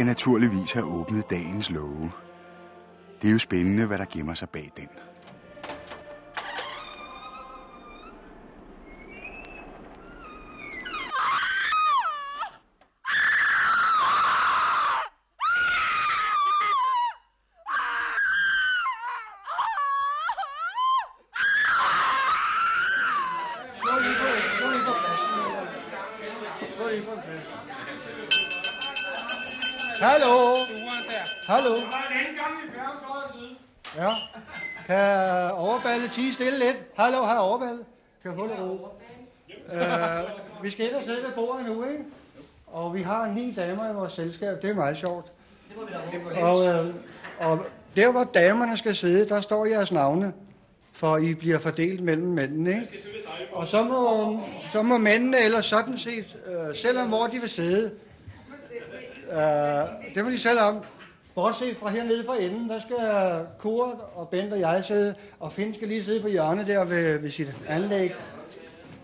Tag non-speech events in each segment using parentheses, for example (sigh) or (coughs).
skal naturligvis have åbnet dagens love. Det er jo spændende, hvad der gemmer sig bag den. Hallo? Hallo? Var en anden gang i færgens højre side. Ja. Kan overballe tige stille lidt? Hallo, her overballe. Kan jeg få lidt ro? Uh, vi skal ind og sidde ved bordet nu, ikke? Og vi har ni damer i vores selskab. Det er meget sjovt. Og, øh, og der, hvor damerne skal sidde, der står jeres navne, for I bliver fordelt mellem mændene, ikke? Og så må, så må mændene ellers sådan set, øh, selvom hvor de vil sidde, øh, det må de selv om. Bortset fra hernede fra enden, der skal Kurt og Bent og jeg sidde, og Finn skal lige sidde på hjørnet der ved, ved sit anlæg.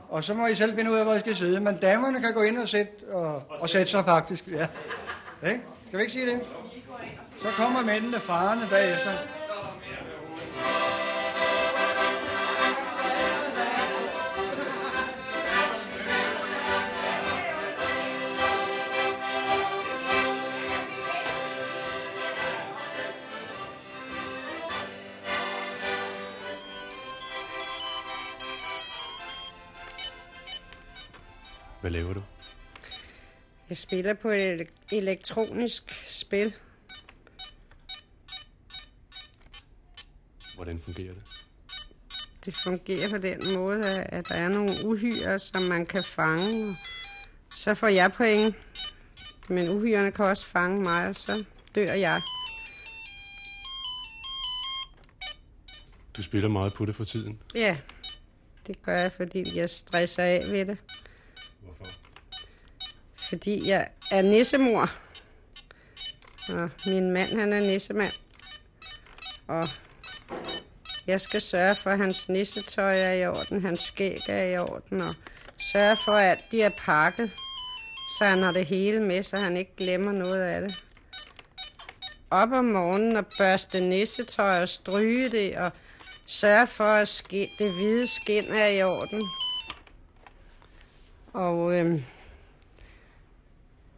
Og så må I selv finde ud af, hvor I skal sidde. Men damerne kan gå ind og sætte, og, og sætte sig faktisk. Ja. Ikke? Skal vi ikke sige det? Så kommer mændene farerne bagefter. Hvad laver du? Jeg spiller på et ele- elektronisk spil. Hvordan fungerer det? Det fungerer på den måde, at der er nogle uhyre, som man kan fange. Så får jeg point. Men uhyrene kan også fange mig, og så dør jeg. Du spiller meget på det for tiden. Ja, det gør jeg, fordi jeg stresser af ved det. Fordi jeg er nissemor. Og min mand, han er nissemand. Og jeg skal sørge for, at hans nissetøj er i orden, hans skæg er i orden, og sørge for, at alt bliver pakket, så han har det hele med, så han ikke glemmer noget af det. Op om morgenen og børste nissetøj og stryge det, og sørge for, at det hvide skin er i orden. Og øhm,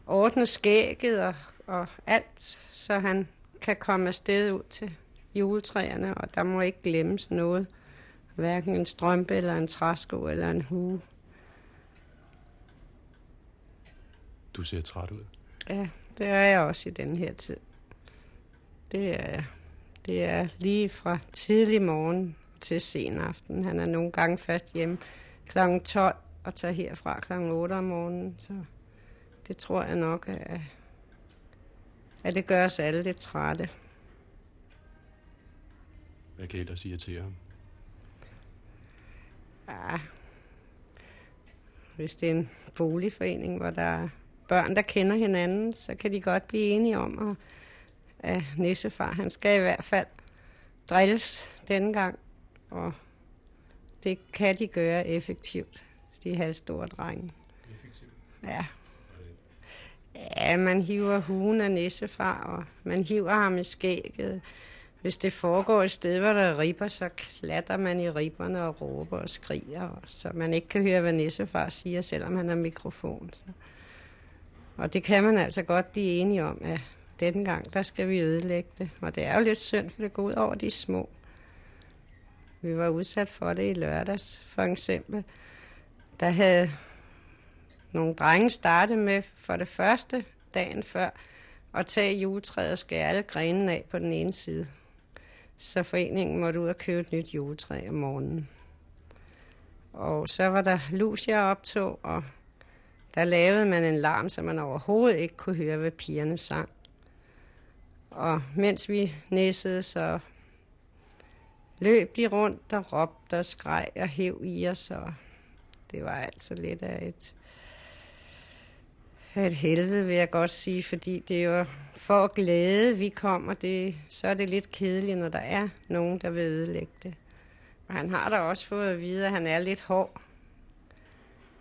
ordne skægget og, og alt, så han kan komme afsted ud til juletræerne, og der må ikke glemmes noget. Hverken en strømpe, eller en træsko, eller en hue. Du ser træt ud. Ja, det er jeg også i den her tid. Det er jeg. Det er lige fra tidlig morgen til sen aften. Han er nogle gange først hjemme kl. 12 og tager herfra kl. 8 om morgenen. Så det tror jeg nok, at, at det gør os alle lidt trætte. Hvad kan ellers irritere ham? Ja. Hvis det er en boligforening, hvor der er børn, der kender hinanden, så kan de godt blive enige om, at, at nissefar, han skal i hvert fald drilles denne gang. Og det kan de gøre effektivt, de halvstore drenge. Effektivt. Ja. Ja, man hiver hugen af nissefar, og man hiver ham i skægget. Hvis det foregår et sted, hvor der er ribber, så klatter man i ribberne og råber og skriger, så man ikke kan høre, hvad nissefar siger, selvom han har mikrofon. Så. Og det kan man altså godt blive enige om, at denne gang, der skal vi ødelægge det. Og det er jo lidt synd, for det går ud over de små. Vi var udsat for det i lørdags, for eksempel. Der havde nogle drenge starte med for det første dagen før at tage juletræet og skære alle grenene af på den ene side. Så foreningen måtte ud og købe et nyt juletræ om morgenen. Og så var der Lucia optog, og der lavede man en larm, så man overhovedet ikke kunne høre, hvad pigerne sang. Og mens vi næssede, så løb de rundt og råbte og skreg og hæv i os, og det var altså lidt af et, et helvede, vil jeg godt sige, fordi det er jo for at glæde, vi kommer, det, så er det lidt kedeligt, når der er nogen, der vil ødelægge det. Og han har da også fået at vide, at han er lidt hård.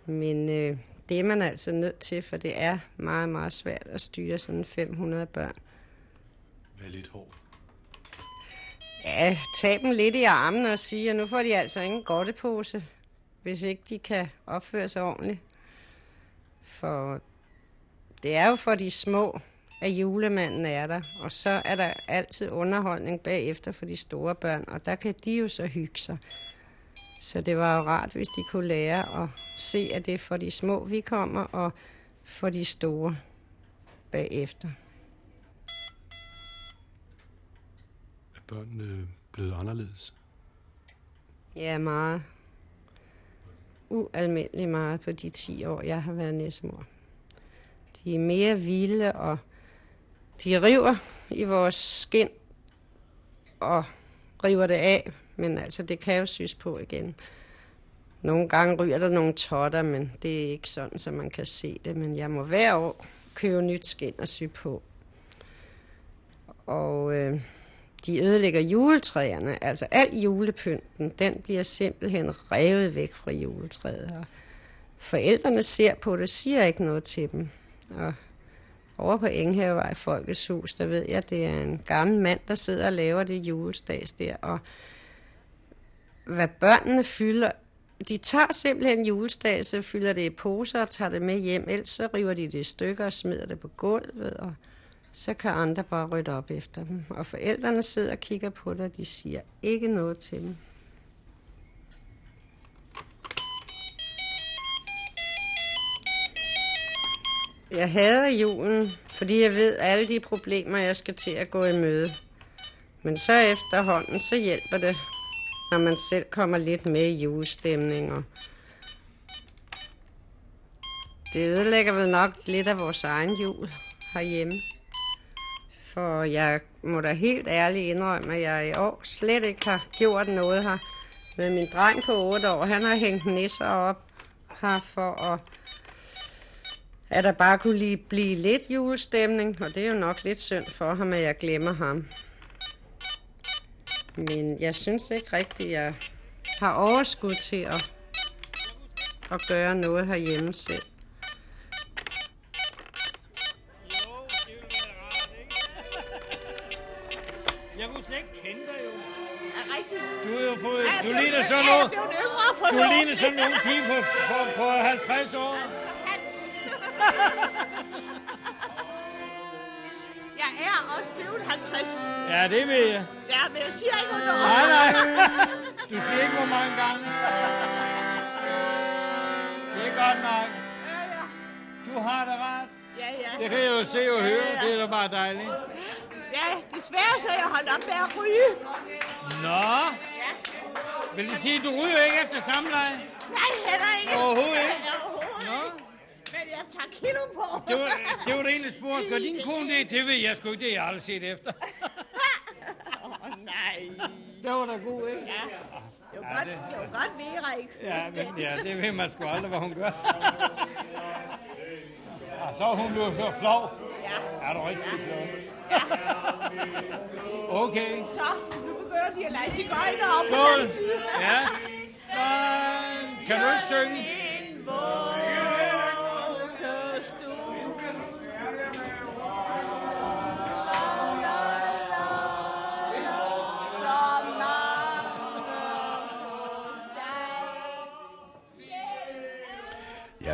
Men øh, det er man altså nødt til, for det er meget, meget svært at styre sådan 500 børn. Vær lidt hård. Ja, tag dem lidt i armen og sige, at nu får de altså ingen godtepose, hvis ikke de kan opføre sig ordentligt. For det er jo for de små, at julemanden er der, og så er der altid underholdning bagefter for de store børn, og der kan de jo så hygge sig. Så det var jo rart, hvis de kunne lære at se, at det er for de små, vi kommer, og for de store bagefter. Er børnene blevet anderledes? Ja, meget. Ualmindelig meget på de 10 år, jeg har været næsmor. De er mere vilde, og de river i vores skin og river det af. Men altså, det kan jo sys på igen. Nogle gange ryger der nogle totter, men det er ikke sådan, så man kan se det. Men jeg må hver år købe nyt skin og sy på. Og øh, de ødelægger juletræerne. Altså al julepynten, den bliver simpelthen revet væk fra juletræet. Og forældrene ser på det, siger ikke noget til dem. Og over på Enghavevej Folkets Hus, der ved jeg, det er en gammel mand, der sidder og laver det julestads der. Og hvad børnene fylder, de tager simpelthen julestads, fylder det i poser og tager det med hjem. Ellers så river de det i stykker og smider det på gulvet, og så kan andre bare rydde op efter dem. Og forældrene sidder og kigger på det, og de siger ikke noget til dem. Jeg hader julen, fordi jeg ved alle de problemer, jeg skal til at gå i møde. Men så efterhånden, så hjælper det, når man selv kommer lidt med i julestemninger. det ødelægger vel nok lidt af vores egen jul herhjemme. For jeg må da helt ærligt indrømme, at jeg i år slet ikke har gjort noget her. Men min dreng på 8 år, han har hængt nisser op her for at at der bare kunne lige blive lidt julestemning, og det er jo nok lidt synd for ham, at jeg glemmer ham. Men jeg synes ikke rigtigt, at jeg har overskud til at, at gøre noget herhjemme selv. Jeg kunne slet ikke kende dig jo. Er rigtigt? Du er jo fået, du ligner sådan noget. Du ligner sådan nogle pige på, på, på 50 år. Altså. (laughs) jeg er også blevet 50. Ja, det ved jeg. Ja, men jeg siger ikke noget. Nej, nej. (laughs) Du siger ikke, hvor mange gange. Det er godt nok. Ja, ja. Du har det ret. Ja, ja. Det kan jeg jo se og høre. Det er da bare dejligt. Ja, desværre så er jeg holdt op med at ryge. Nå, Ja. vil det sige, at du ryger ikke efter samleje? Nej, heller ikke. Overhovedet ikke? Overhovedet Nå. ikke. Men jeg tager kilo på. Det var, det var det ene spurgte. Gør din kone det? (laughs) Det ved jeg sgu ikke. Det har jeg aldrig set efter. Åh, oh, nej. Det var da god, ikke? Ja. Det var godt, det var godt ved, Erik. Ja, men, ja, det ved man sgu aldrig, hvad hun gør. Og (laughs) så er hun blevet så flov. Ja. Er du rigtig flov? Okay. Så, nu begynder de at lege cigøjner op på den side. Ja. Sådan. Kan du ikke synge?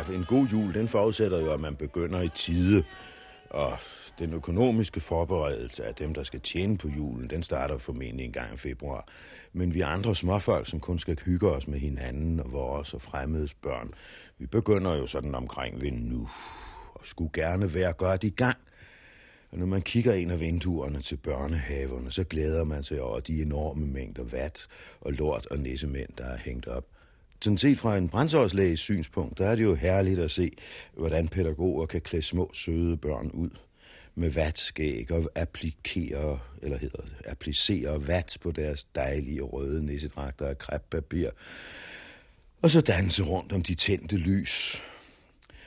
Ja, en god jul, den forudsætter jo, at man begynder i tide. Og den økonomiske forberedelse af dem, der skal tjene på julen, den starter formentlig en gang i februar. Men vi andre småfolk, som kun skal hygge os med hinanden og vores og fremmedes børn, vi begynder jo sådan omkring ved nu. Og skulle gerne være godt i gang. Og når man kigger ind af vinduerne til børnehaverne, så glæder man sig over de enorme mængder vat og lort og nissemænd, der er hængt op. Sådan set fra en brændsårslæges synspunkt, der er det jo herligt at se, hvordan pædagoger kan klæde små, søde børn ud med vatskæg og applikere, eller hedder det, applicere vat på deres dejlige røde nissedragter af kreppapir, og så danse rundt om de tændte lys.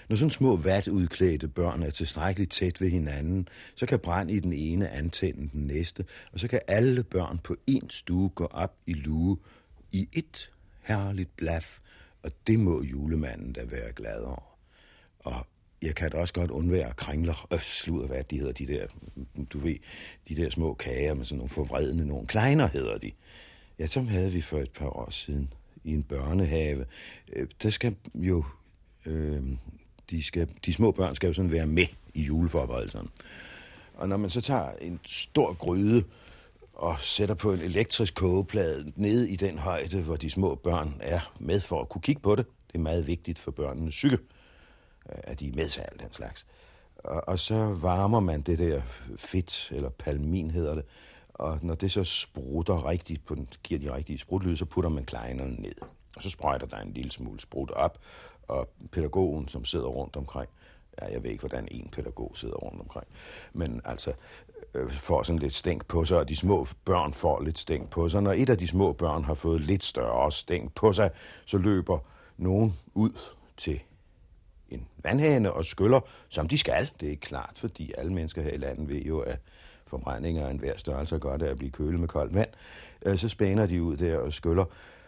Når sådan små vatudklædte børn er tilstrækkeligt tæt ved hinanden, så kan brand i den ene antænde den næste, og så kan alle børn på én stue gå op i lue i et herligt blaf, og det må julemanden da være glad over. Og jeg kan da også godt undvære kringler, og øh, sludder, hvad de hedder, de der, mm, du ved, de der små kager med sådan nogle forvredende, nogle kleiner hedder de. Ja, som havde vi for et par år siden i en børnehave. Øh, der skal jo, øh, de, skal, de små børn skal jo sådan være med i juleforberedelserne. Og når man så tager en stor gryde og sætter på en elektrisk kogeplade nede i den højde, hvor de små børn er med for at kunne kigge på det, det er meget vigtigt for børnenes psyke, øh, at de er med til alt den slags. Og, og så varmer man det der fedt, eller palmin hedder det, og når det så sprutter rigtigt, på den, giver de rigtige sprutlyd, så putter man kleinerne ned. Og så sprøjter der en lille smule sprut op, og pædagogen, som sidder rundt omkring, ja, jeg ved ikke, hvordan en pædagog sidder rundt omkring, men altså øh, får sådan lidt stænk på sig, og de små børn får lidt stænk på sig. Når et af de små børn har fået lidt større stænk på sig, så løber nogen ud til en vandhane og skyller, som de skal. Det er klart, fordi alle mennesker her i landet ved jo, at forbrændinger af enhver størrelse godt af at blive kølet med koldt vand. Øh, så spænder de ud der og skyller.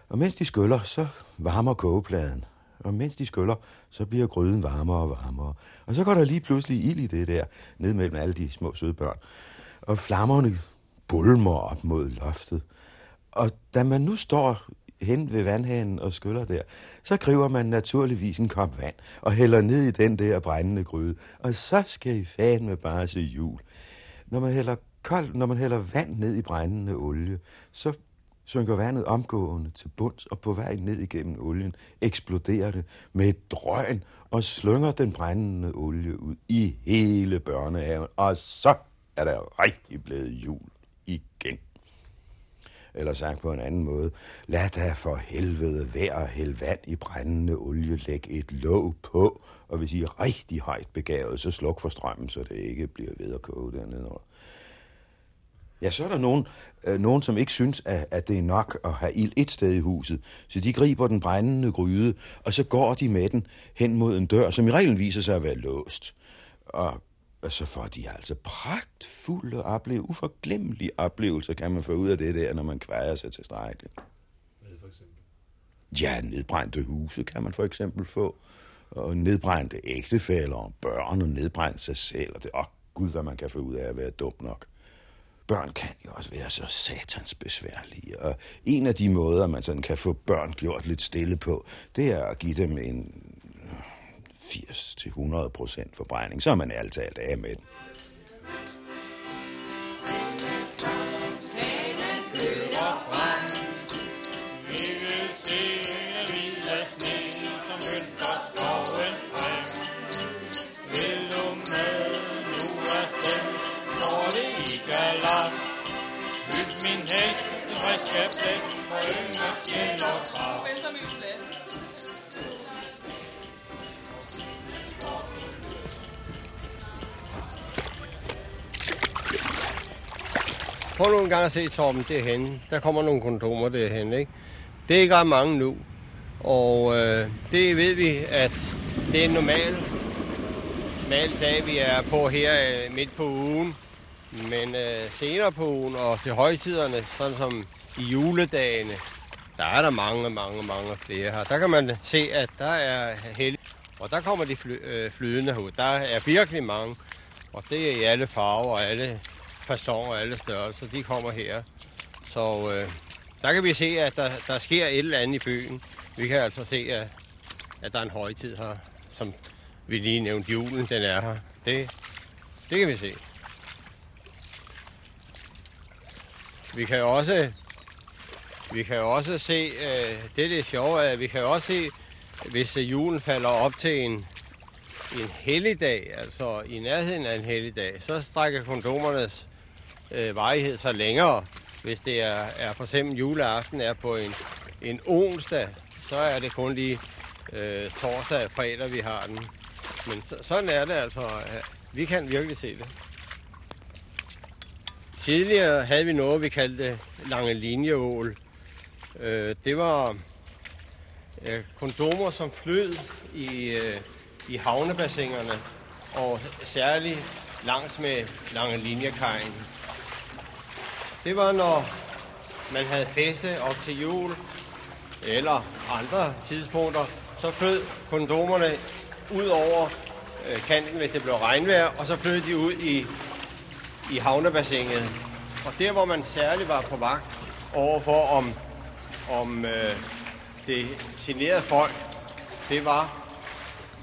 Og mens de skyller, så varmer kogepladen. Og mens de skyller, så bliver gryden varmere og varmere. Og så går der lige pludselig ild i det der, ned mellem alle de små søde børn. Og flammerne bulmer op mod loftet. Og da man nu står hen ved vandhanen og skyller der, så griber man naturligvis en kop vand og hælder ned i den der brændende gryde. Og så skal I fan med bare se jul. Når man hælder kold, når man hælder vand ned i brændende olie, så synker vandet omgående til bunds, og på vej ned igennem olien eksploderer det med et drøn og slynger den brændende olie ud i hele børnehaven. Og så er der rigtig blevet jul igen. Eller sagt på en anden måde, lad da for helvede være hæld vand i brændende olie, læg et låg på, og hvis I er rigtig højt begavet, så sluk for strømmen, så det ikke bliver ved at koge dernede. Ja, så er der nogen, øh, nogen som ikke synes, at, at det er nok at have ild et sted i huset. Så de griber den brændende gryde, og så går de med den hen mod en dør, som i reglen viser sig at være låst. Og, og så får de altså pragtfulde opleve, uforglemmelige oplevelser, kan man få ud af det der, når man kværer sig for eksempel? Ja, nedbrændte huse kan man for eksempel få. Og nedbrændte ægtefælder og børn og nedbrændte sig selv. Og det, åh gud, hvad man kan få ud af at være dum nok. Børn kan jo også være så satans besværlige. Og en af de måder, man sådan kan få børn gjort lidt stille på, det er at give dem en øh, 80-100 procent forbrænding. Så er man alt talt af med den. Prøv nu en gang at se, Torben, det er henne. Der kommer nogle kondomer derhen, ikke? Det er ikke ret mange nu. Og øh, det ved vi, at det er en normal, normal dag, vi er på her øh, midt på ugen. Men øh, senere på ugen og til højtiderne, sådan som i juledagene, der er der mange, mange, mange flere her. Der kan man se, at der er heldig. Og der kommer de fly, øh, flydende herud. Der er virkelig mange. Og det er i alle farver og alle fasoner og alle størrelser. De kommer her. Så øh, der kan vi se, at der, der sker et eller andet i byen. Vi kan altså se, at, at der er en højtid her, som vi lige nævnte julen, den er her. Det, det kan vi se. Vi kan jo også, vi kan jo også se, øh, det er det sjove, at vi kan jo også se, hvis øh, julen falder op til en, en helligdag, altså i nærheden af en helligdag, så strækker kondomernes øh, varighed så længere. Hvis det er, er for eksempel juleaften er på en, en onsdag, så er det kun lige øh, torsdag og fredag, vi har den. Men så, sådan er det altså. Vi kan virkelig se det. Tidligere havde vi noget, vi kaldte lange linjeål. Øh, det var øh, kondomer, som flød i, øh, i havnebassinerne, og særligt langs med lange linjekajen. Det var, når man havde feste op til jul, eller andre tidspunkter, så flød kondomerne ud over øh, kanten, hvis det blev regnvejr, og så flød de ud i, i havnebassinet. Og der, hvor man særligt var på vagt overfor, om, om øh, det generede folk, det var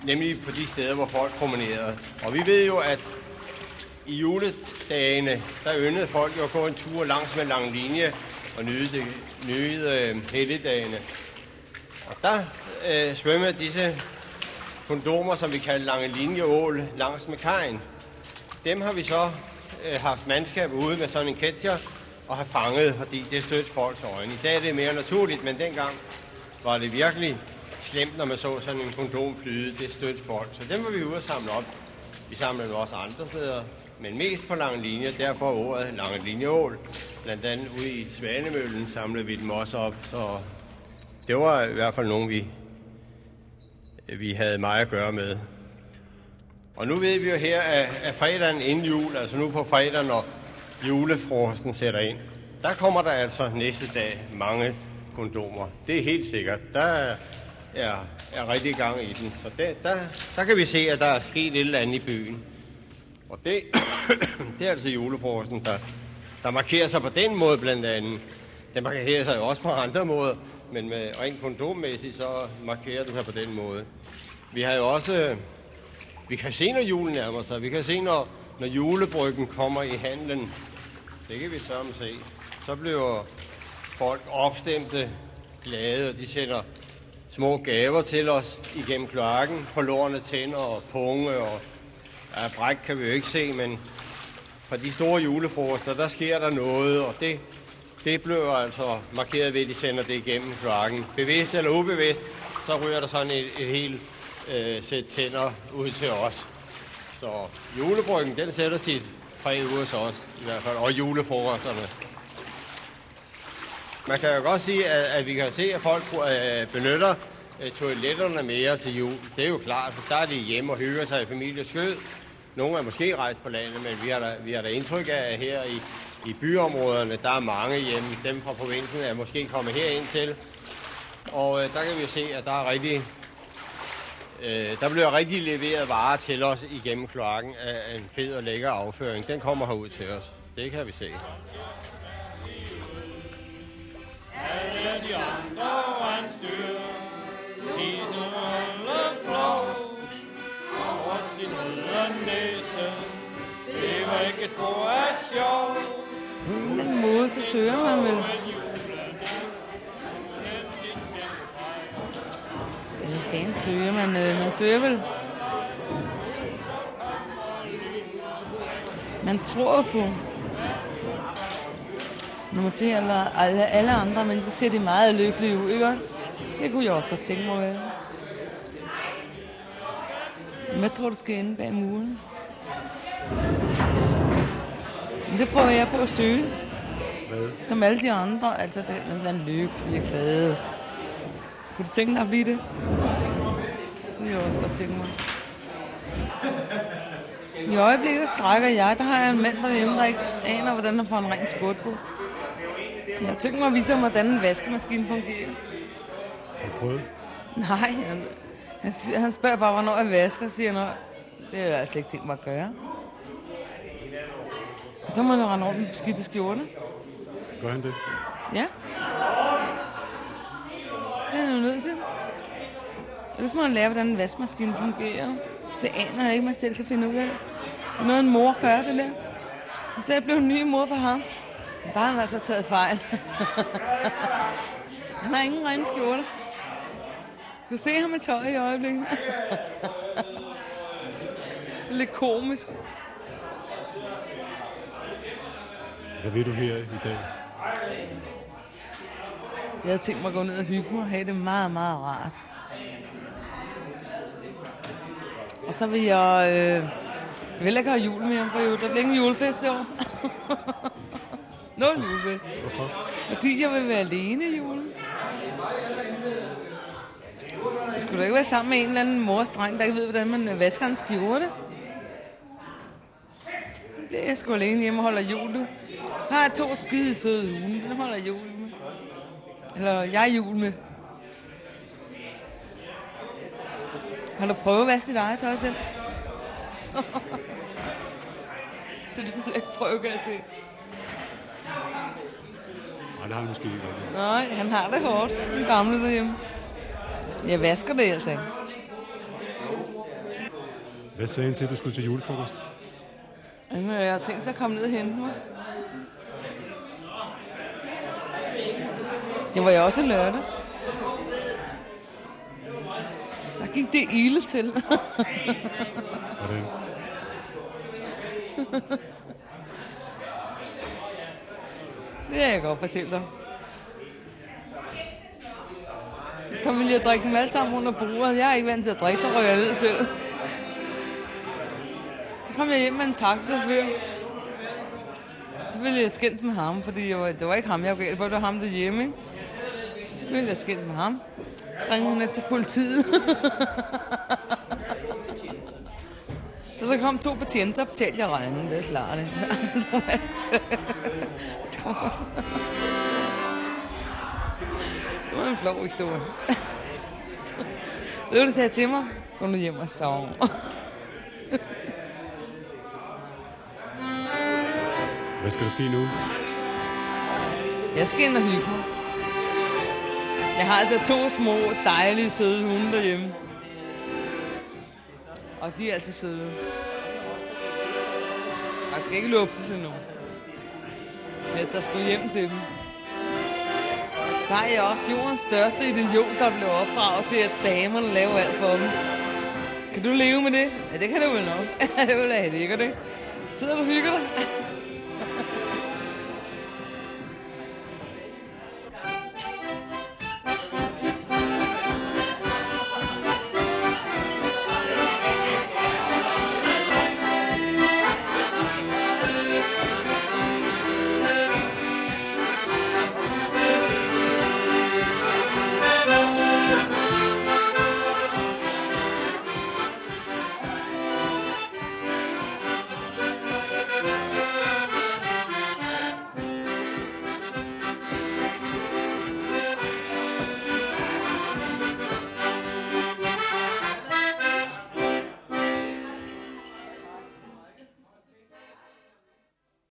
nemlig på de steder, hvor folk promenerede. Og vi ved jo, at i juledagene, der yndede folk jo at gå en tur langs med lang linje og nyde, det, nyde øh, helligdagene. Og der øh, svømmede disse kondomer, som vi kalder lange linjeål, langs med kajen. Dem har vi så øh, haft mandskab ude med sådan en ketcher og har fanget, fordi det stødte folks øjne. I dag er det mere naturligt, men dengang var det virkelig slemt, når man så sådan en kondom flyde. Det stødte folk. Så dem var vi ude og samle op. Vi samlede også andre steder, men mest på lange linjer. Derfor ordet lange linjeål. Blandt andet ude i Svanemøllen samlede vi dem også op. Så det var i hvert fald nogen, vi, vi havde meget at gøre med. Og nu ved vi jo her, at, at fredagen inden jul, altså nu på fredag, når julefrosten sætter ind, der kommer der altså næste dag mange kondomer. Det er helt sikkert. Der er, er rigtig gang i den. Så der, der, der kan vi se, at der er sket et eller andet i byen. Og det, (coughs) det er altså julefrokosten, der, der markerer sig på den måde blandt andet. Den markerer sig jo også på andre måder, men med rent kondommæssigt, så markerer du sig på den måde. Vi har jo også, vi kan se, når julen nærmer sig. Vi kan se, når, når julebryggen kommer i handlen. Det kan vi sammen se. Så bliver folk opstemte, glade, og de sender små gaver til os igennem kloakken. Forlorene tænder og punge og ja, bræk kan vi jo ikke se, men fra de store julefrokoster, der sker der noget, og det, det bliver altså markeret ved, at de sender det igennem kloakken. Bevidst eller ubevidst, så ryger der sådan et, et helt øh, sæt tænder ud til os. Så julebryggen, den sætter sit præg ud hos os, i hvert fald, og julefrokosterne. Man kan jo godt sige, at, at vi kan se, at folk øh, benytter øh, toiletterne mere til jul. Det er jo klart, for der er de hjemme og hygger sig i familieskød. Nogle er måske rejst på landet, men vi har da, vi har da indtryk af, at her i, i byområderne, der er mange hjemme. Dem fra provinsen er måske kommet herind til. Og øh, der kan vi jo se, at der er rigtig, øh, der bliver rigtig leveret varer til os igennem kloakken af en fed og lækker afføring. Den kommer herud til os. Det kan vi se. Alle de andre var en styr, røde. Det var ikke spor af sjov. På en så søger man vel. Hvad fanden søger man? Øh, man søger vel... Man tror på... Når man ser alle, alle, alle andre mennesker, ser de meget lykkelige ud, ikke? Det kunne jeg også godt tænke mig at være. Hvad tror du skal ende bag muren? Det prøver jeg på at søge. Hvad? Som alle de andre. Altså, det er lykkelig og glade. Kunne du tænke dig at blive det? Det kunne jeg også godt tænke mig. I øjeblikket strækker jeg. Der har jeg en mand derhjemme, der ikke aner, hvordan han får en ren skot på. Jeg tænker mig at vise ham, hvordan en vaskemaskine fungerer. Har du prøvet? Nej, han, han, siger- han spørger bare, hvornår jeg vasker, siger han, det er jeg slet ikke tænkt mig at gøre. Og så må han rende rundt med beskidte skjorte. Gør han det? Ja. Det er han jo nødt til. Ellers må han lære, hvordan en vaskemaskine fungerer. Det aner jeg ikke, man selv kan finde ud af. Det er noget, en mor gør, det der. Og så er jeg blevet en ny mor for ham. Men Der har han altså taget fejl. (laughs) han har ingen rene skjorte. Du kan se ham med tøj i øjeblikket. lidt komisk. Hvad vil du her i dag? Jeg havde tænkt mig at gå ned og hygge mig og have det meget, meget rart. Og så vil jeg... Øh, jeg vil ikke have jul mere på jul. Der bliver ingen julefest i år. (laughs) Nul julefest. Hvorfor? Fordi jeg vil være alene i julen. Jeg skulle da ikke være sammen med en eller anden mors dreng, der ikke ved, hvordan man vasker en skjorte. Det bliver jeg sgu alene hjemme og holder jul, du. Så har jeg to skide søde hunde, dem holder jul med. Eller jeg er jul med. Har du prøvet at vaske dit eget tøj selv? (laughs) det du vil ikke prøve, kan jeg se. Nej, det har han måske ikke. Nej, han har det hårdt, den gamle derhjemme. Jeg vasker det altså. Hvad sagde han til, at du skulle til julefrokost? Jamen, Jeg har tænkt at komme ned og hente mig. Det var jo også lørdags. Der gik det ilde til. Hvordan? Det kan jeg godt fortælle dig. Der ville jeg drikke dem alle sammen under bordet. Jeg er ikke vant til at drikke, så røg jeg ned selv. Så kom jeg hjem med en taxachauffør. Så ville jeg skændes med ham, fordi jeg var, det var ikke ham, jeg var galt på, det var ham derhjemme. Ikke? Så ville jeg skændes med ham. Så ringede han efter politiet. (laughs) så der kom to patienter, og betalte jeg regningen, det er klart. (laughs) Det var en flov historie. Ved du, sagde til mig? Gå nu hjem og sove. Hvad skal der ske nu? Jeg skal ind og hygge mig. Jeg har altså to små, dejlige, søde hunde derhjemme. Og de er altså søde. Man skal ikke luftes endnu. Men jeg tager sgu hjem til dem. Der er jeg også jordens største idiot, der blev opdraget til, at damerne laver alt for dem. Kan du leve med det? Ja, det kan du vel nok. (laughs) det vil jeg ikke, det. Sidder du og hygger dig?